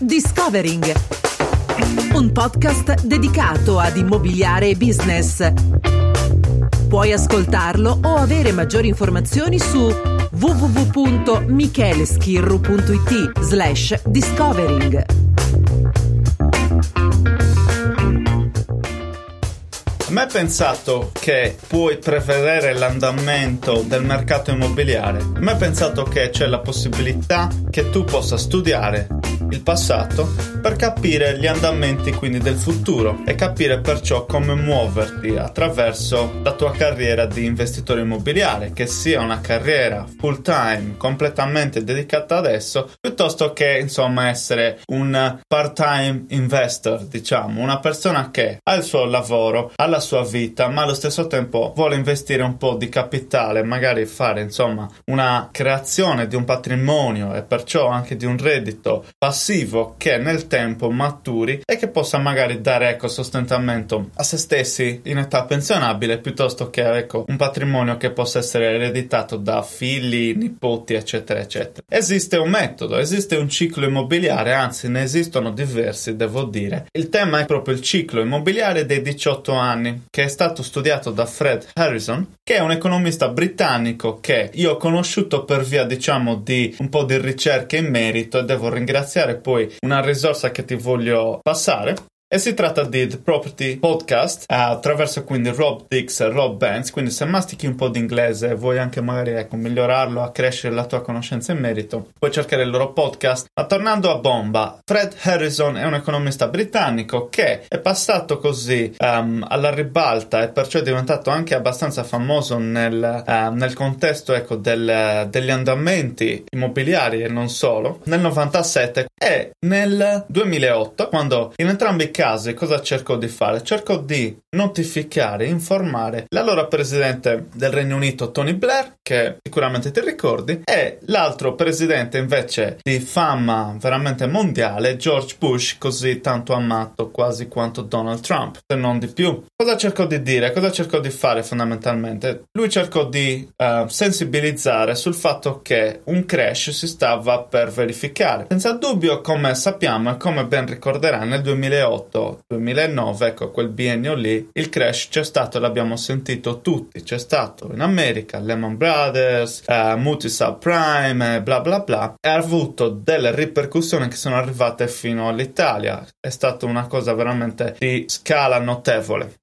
Discovering, un podcast dedicato ad immobiliare e business. Puoi ascoltarlo o avere maggiori informazioni su www.micheleschirru.it slash discovering. Mai pensato che puoi prevedere l'andamento del mercato immobiliare? Mai pensato che c'è la possibilità che tu possa studiare il passato per capire gli andamenti quindi del futuro e capire perciò come muoverti attraverso la tua carriera di investitore immobiliare, che sia una carriera full time completamente dedicata ad esso, piuttosto che insomma essere un part time investor, diciamo, una persona che ha il suo lavoro, ha la sua vita, ma allo stesso tempo vuole investire un po' di capitale, magari fare insomma una creazione di un patrimonio e perciò anche di un reddito passivo che nel tempo maturi e che possa magari dare ecco sostentamento a se stessi in età pensionabile piuttosto che ecco un patrimonio che possa essere ereditato da figli, nipoti eccetera eccetera. Esiste un metodo, esiste un ciclo immobiliare, anzi ne esistono diversi devo dire. Il tema è proprio il ciclo immobiliare dei 18 anni che è stato studiato da Fred Harrison che è un economista britannico che io ho conosciuto per via diciamo di un po' di ricerche in merito e devo ringraziare poi una risorsa che ti voglio passare e si tratta di The Property Podcast attraverso quindi Rob Dix e Rob Banks. Quindi, se mastichi un po' di inglese e vuoi anche magari ecco, migliorarlo, accrescere la tua conoscenza in merito, puoi cercare il loro podcast. Ma tornando a bomba, Fred Harrison è un economista britannico che è passato così um, alla ribalta e perciò è diventato anche abbastanza famoso nel, uh, nel contesto ecco, del, degli andamenti immobiliari e non solo. Nel 97 e nel 2008, quando in entrambi i casi cosa cerco di fare? Cerco di notificare, informare l'allora presidente del Regno Unito Tony Blair, che sicuramente ti ricordi, e l'altro presidente invece di fama veramente mondiale, George Bush, così tanto amato quasi quanto Donald Trump, se non di più. Cosa cerco di dire? Cosa cerco di fare fondamentalmente? Lui cercò di uh, sensibilizzare sul fatto che un crash si stava per verificare. Senza dubbio, come sappiamo e come ben ricorderà, nel 2008 2008-2009, ecco quel biennio lì, il crash c'è stato, l'abbiamo sentito tutti, c'è stato in America Lehman Brothers, eh, Muti subprime, bla bla bla, e ha avuto delle ripercussioni che sono arrivate fino all'Italia, è stata una cosa veramente di scala notevole.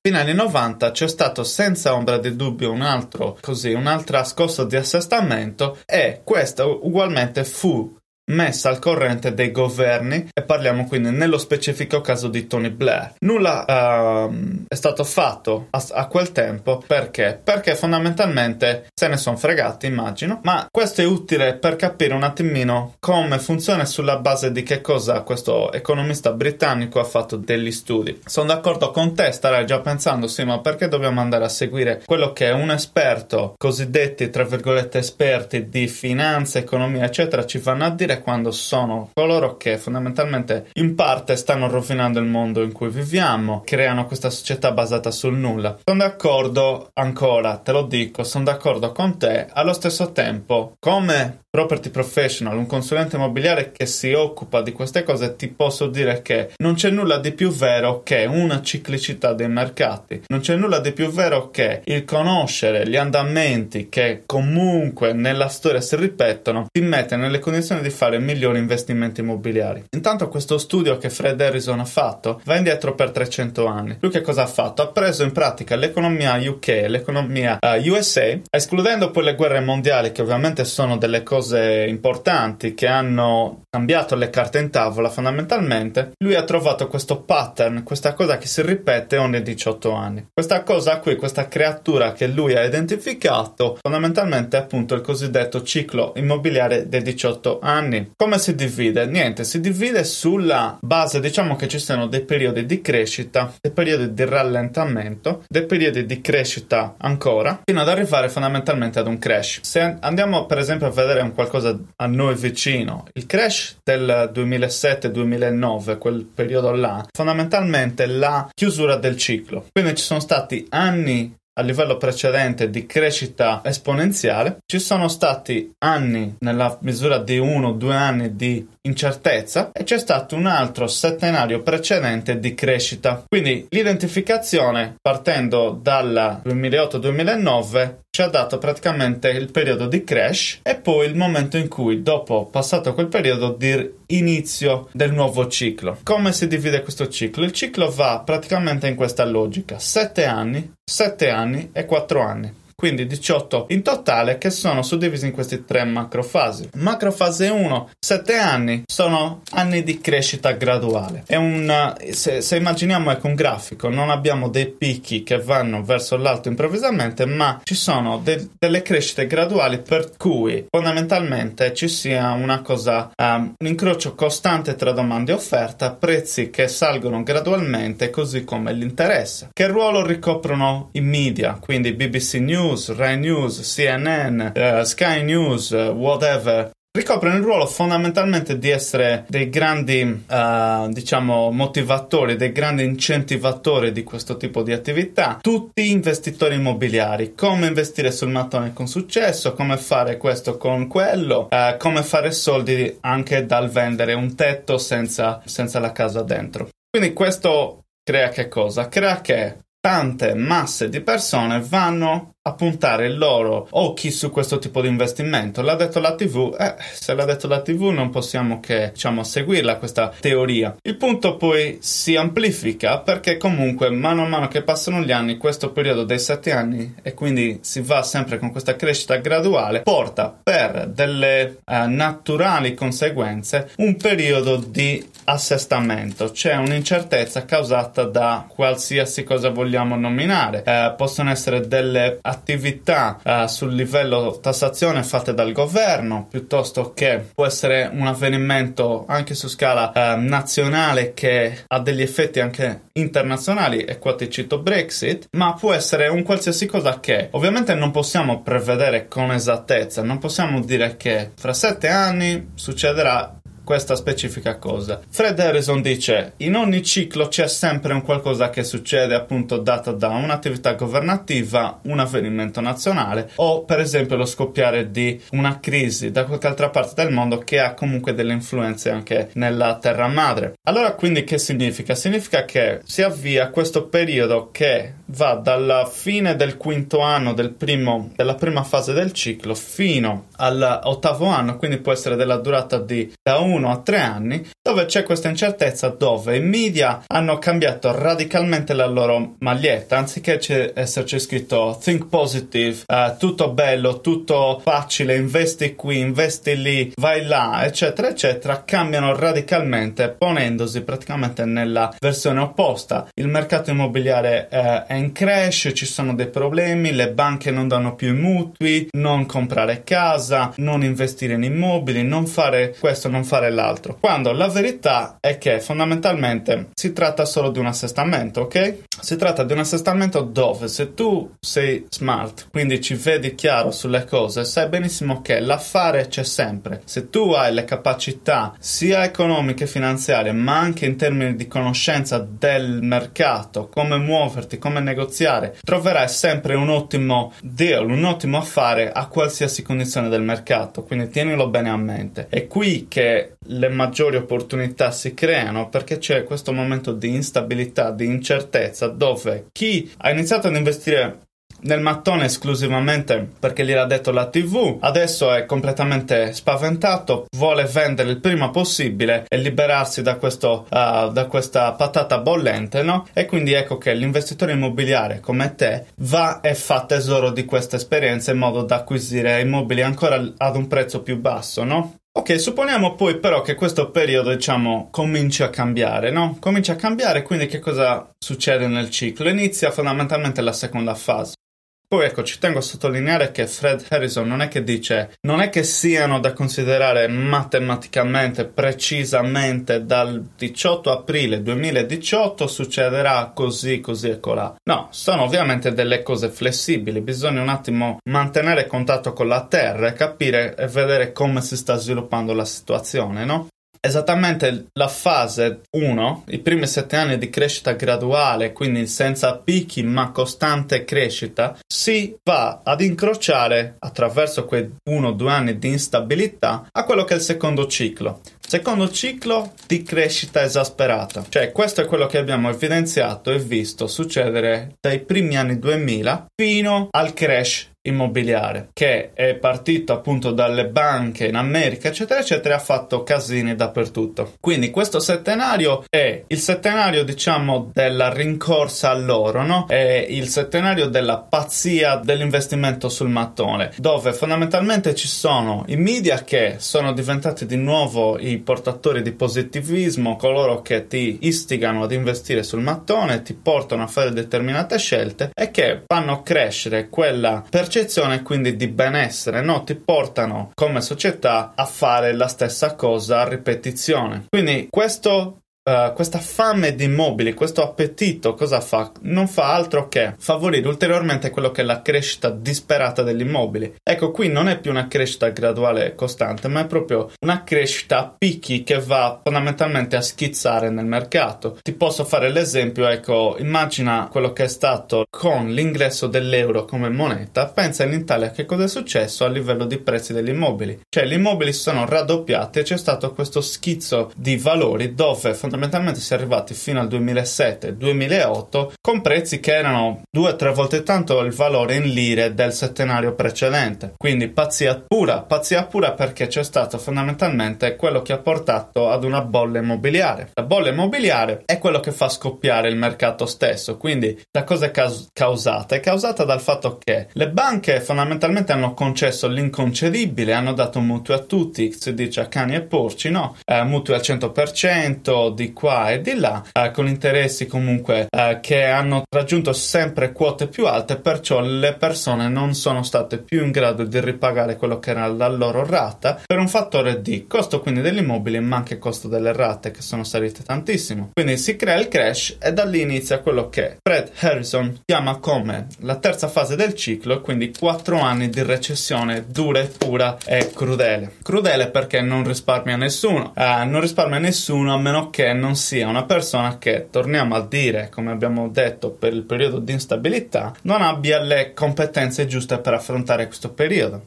Fino anni 90 c'è stato senza ombra di dubbio un altro, così, un'altra scossa di assestamento e questa ugualmente fu messa al corrente dei governi e parliamo quindi nello specifico caso di Tony Blair. Nulla uh, è stato fatto a, a, quel tempo perché? Perché fondamentalmente se ne sono fregati, immagino, ma questo è utile per capire un attimino come funziona sulla base di che cosa questo economista britannico ha fatto degli studi. Sono d'accordo con te, starei già pensando, sì, ma perché dobbiamo andare a seguire quello che un esperto, cosiddetti tra virgolette esperti di finanza, economia, eccetera, ci vanno a dire quando sono coloro che fondamentalmente in parte stanno rovinando il mondo in cui viviamo, creano questa società basata sul nulla. Sono d'accordo ancora, te lo dico, sono d'accordo con te, allo stesso tempo, come property professional, un consulente immobiliare che si occupa di queste cose, ti posso dire che non c'è nulla di più vero che una ciclicità dei mercati. Non c'è nulla di più vero che il conoscere gli andamenti che comunque nella storia si ripetono ti mette nelle condizioni di fare migliori investimenti immobiliari. Intanto questo studio che Fred Harrison ha fatto va indietro per 300 anni. Lui che cosa ha fatto? Ha preso in pratica l'economia UK, l'economia uh, USA, escludendo poi le guerre mondiali che ovviamente sono delle cose importanti che hanno cambiato le carte in tavola fondamentalmente, lui ha trovato questo pattern, questa cosa che si ripete ogni 18 anni. Questa cosa qui, questa creatura che lui ha identificato, fondamentalmente è appunto il cosiddetto ciclo immobiliare dei 18 anni. Come si divide? Niente, si divide sulla base, diciamo che ci sono dei periodi di crescita, dei periodi di rallentamento, dei periodi di crescita ancora, fino ad arrivare fondamentalmente ad un crash. Se andiamo per esempio a vedere un qualcosa a noi vicino. Il crash del 2007-2009, quel periodo là, fondamentalmente la chiusura del ciclo. Quindi ci sono stati anni a livello precedente di crescita esponenziale, ci sono stati anni nella misura di uno o due anni di incertezza e c'è stato un altro settenario precedente di crescita. Quindi l'identificazione partendo dal 2008-2009 ci ha dato praticamente il periodo di crash e poi il momento in cui dopo passato quel periodo di inizio del nuovo ciclo. Come si divide questo ciclo? Il ciclo va praticamente in questa logica: 7 anni, 7 anni e 4 anni quindi 18 in totale che sono suddivisi in queste tre macrofasi. Macrofase 1, 7 anni, sono anni di crescita graduale. Un, se, se immaginiamo ecco un grafico, non abbiamo dei picchi che vanno verso l'alto improvvisamente, ma ci sono de, delle crescite graduali per cui fondamentalmente ci sia una cosa, um, un incrocio costante tra domanda e offerta, prezzi che salgono gradualmente, così come l'interesse. Che ruolo ricoprono i media, quindi BBC News, News, Rai News, CNN, uh, eh, Sky News, uh, whatever, ricoprono il ruolo fondamentalmente di essere dei grandi, uh, diciamo, motivatori, dei grandi incentivatori di questo tipo di attività. Tutti investitori immobiliari, come investire sul mattone con successo, come fare questo con quello, uh, come fare soldi anche dal vendere un tetto senza, senza la casa dentro. Quindi questo crea che cosa? Crea che tante masse di persone vanno a puntare i loro occhi su questo tipo di investimento. L'ha detto la TV, eh, se l'ha detto la TV non possiamo che, diciamo, seguirla questa teoria. Il punto poi si amplifica perché comunque mano a mano che passano gli anni, questo periodo dei sette anni e quindi si va sempre con questa crescita graduale, porta per delle eh, naturali conseguenze un periodo di assestamento, cioè un'incertezza causata da qualsiasi cosa vogliamo nominare. Eh, possono essere delle attività eh, sul livello tassazione fatte dal governo, piuttosto che può essere un avvenimento anche su scala eh, nazionale che ha degli effetti anche internazionali, e qua ti cito Brexit, ma può essere un qualsiasi cosa che ovviamente non possiamo prevedere con esattezza, non possiamo dire che fra sette anni succederà questa specifica cosa. Fred Harrison dice: In ogni ciclo c'è sempre un qualcosa che succede, appunto, dato da un'attività governativa, un avvenimento nazionale o, per esempio, lo scoppiare di una crisi da qualche altra parte del mondo che ha comunque delle influenze anche nella terra madre. Allora, quindi, che significa? Significa che si avvia questo periodo che va dalla fine del quinto anno del primo, della prima fase del ciclo fino all'ottavo anno, quindi può essere della durata di da 1 1 a 3 anni, dove c'è questa incertezza dove i media hanno cambiato radicalmente la loro maglietta, anziché esserci scritto think positive, uh, tutto bello, tutto facile, investi qui, investi lì, vai là, eccetera, eccetera, cambiano radicalmente ponendosi praticamente nella versione opposta. Il mercato immobiliare uh, è in crash, ci sono dei problemi, le banche non danno più i mutui, non comprare casa, non investire in immobili, non fare questo, non fare l'altro. Quando la verità è che fondamentalmente si tratta solo di un assestamento, ok? Si tratta di un assestamento dove se tu sei smart, quindi ci vedi chiaro sulle cose, sai benissimo che l'affare c'è sempre. Se tu hai le capacità sia economiche e finanziarie, ma anche in termini di conoscenza del mercato, come muoverti, come negoziare, troverai sempre un ottimo deal, un ottimo affare a qualsiasi condizione del mercato. Quindi tienilo bene a mente. È qui che le maggiori opportunità si creano perché c'è questo momento di instabilità, di incertezza dove chi ha iniziato ad investire nel mattone esclusivamente perché gliel'ha detto la TV, adesso è completamente spaventato, vuole vendere il prima possibile e liberarsi da, questo, uh, da questa patata bollente, no? E quindi ecco che l'investitore immobiliare come te va e fa tesoro di questa esperienza in modo da acquisire immobili ancora ad un prezzo più basso, no? Ok, supponiamo poi però che questo periodo, diciamo, cominci a cambiare, no? Comincia a cambiare, quindi che cosa succede nel ciclo? Inizia fondamentalmente la seconda fase. Poi ecco, ci tengo a sottolineare che Fred Harrison non è che dice, non è che siano da considerare matematicamente, precisamente dal 18 aprile 2018 succederà così, così e colà. No, sono ovviamente delle cose flessibili, bisogna un attimo mantenere contatto con la Terra e capire e vedere come si sta sviluppando la situazione, no? Esattamente la fase 1, i primi sette anni di crescita graduale, quindi senza picchi ma costante crescita, si va ad incrociare attraverso quei uno o due anni di instabilità a quello che è il secondo ciclo. Secondo ciclo di crescita esasperata, cioè questo è quello che abbiamo evidenziato e visto succedere dai primi anni 2000 fino al crash immobiliare che è partito appunto dalle banche in America eccetera eccetera ha fatto casini dappertutto quindi questo settenario è il settenario diciamo della rincorsa all'oro no? è il settenario della pazzia dell'investimento sul mattone dove fondamentalmente ci sono i media che sono diventati di nuovo i portatori di positivismo coloro che ti istigano ad investire sul mattone ti portano a fare determinate scelte e che fanno crescere quella percezione quindi di benessere, no? Ti portano come società a fare la stessa cosa a ripetizione. Quindi questo Uh, questa fame di immobili, questo appetito, cosa fa? Non fa altro che favorire ulteriormente quello che è la crescita disperata degli immobili. Ecco, qui non è più una crescita graduale e costante, ma è proprio una crescita a picchi che va fondamentalmente a schizzare nel mercato. Ti posso fare l'esempio, ecco, immagina quello che è stato con l'ingresso dell'euro come moneta, pensa in Italia che cosa è successo a livello di prezzi degli immobili. Cioè, gli immobili sono raddoppiati e c'è stato questo schizzo di valori dove fondamentalmente fondamentalmente si è arrivati fino al 2007-2008 con prezzi che erano due o tre volte tanto il valore in lire del settenario precedente. Quindi pazzia pura, pazzia pura perché c'è stato fondamentalmente quello che ha portato ad una bolla immobiliare. La bolla immobiliare è quello che fa scoppiare il mercato stesso, quindi da cosa è caus- causata? È causata dal fatto che le banche fondamentalmente hanno concesso l'inconcedibile, hanno dato mutui a tutti, si dice a cani e porci, no? Eh, mutui al 100% di qua e di là, eh, con interessi comunque eh, che hanno raggiunto sempre quote più alte, perciò le persone non sono state più in grado di ripagare quello che era la loro rata per un fattore di costo quindi dell'immobile, ma anche costo delle rate che sono salite tantissimo. Quindi si crea il crash e da lì inizia quello che Fred Harrison chiama come la terza fase del ciclo, quindi quattro anni di recessione dura e pura e crudele. Crudele perché non risparmia nessuno, eh, non risparmia nessuno a meno che non sia una persona che, torniamo a dire, come abbiamo detto, per il periodo di instabilità, non abbia le competenze giuste per affrontare questo periodo.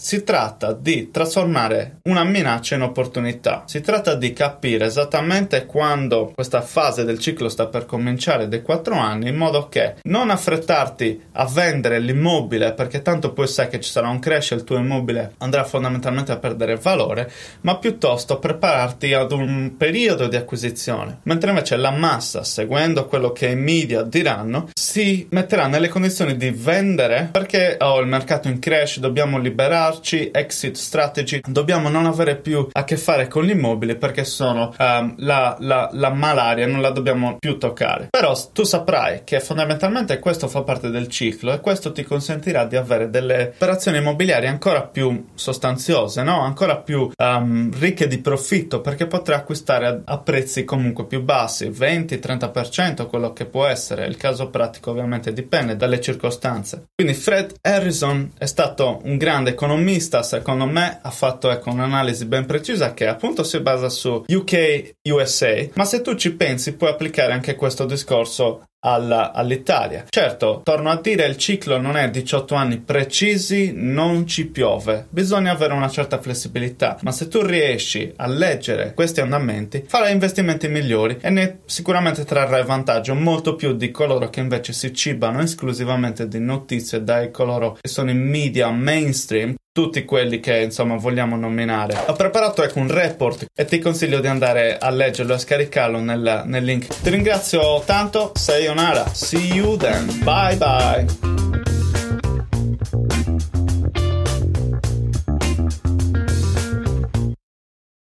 Si tratta di trasformare una minaccia in opportunità. Si tratta di capire esattamente quando questa fase del ciclo sta per cominciare dei 4 anni, in modo che non affrettarti a vendere l'immobile perché tanto poi sai che ci sarà un crash e il tuo immobile andrà fondamentalmente a perdere valore, ma piuttosto prepararti ad un periodo di acquisizione. Mentre invece la massa, seguendo quello che i media diranno, si metterà nelle condizioni di vendere perché oh, il mercato in crash, dobbiamo liberare pensarci, exit strategy, dobbiamo non avere più a che fare con l'immobile perché sono um, la, la, la malaria, non la dobbiamo più toccare. Però tu saprai che fondamentalmente questo fa parte del ciclo e questo ti consentirà di avere delle operazioni immobiliari ancora più sostanziose, no? ancora più um, ricche di profitto perché potrai acquistare a, a prezzi comunque più bassi, 20-30% quello che può essere. Il caso pratico ovviamente dipende dalle circostanze. Quindi Fred Harrison è stato un grande economista economista, secondo me, ha fatto ecco, un'analisi ben precisa che appunto si basa su UK USA, ma se tu ci pensi puoi applicare anche questo discorso alla, all'Italia. Certo, torno a dire, il ciclo non è 18 anni precisi, non ci piove. Bisogna avere una certa flessibilità, ma se tu riesci a leggere questi andamenti, farai investimenti migliori e ne sicuramente trarrai vantaggio molto più di coloro che invece si cibano esclusivamente di notizie dai coloro che sono in media mainstream tutti quelli che insomma vogliamo nominare. Ho preparato ecco un report e ti consiglio di andare a leggerlo e a scaricarlo nel, nel link. Ti ringrazio tanto, sei Onara. See you then. Bye bye.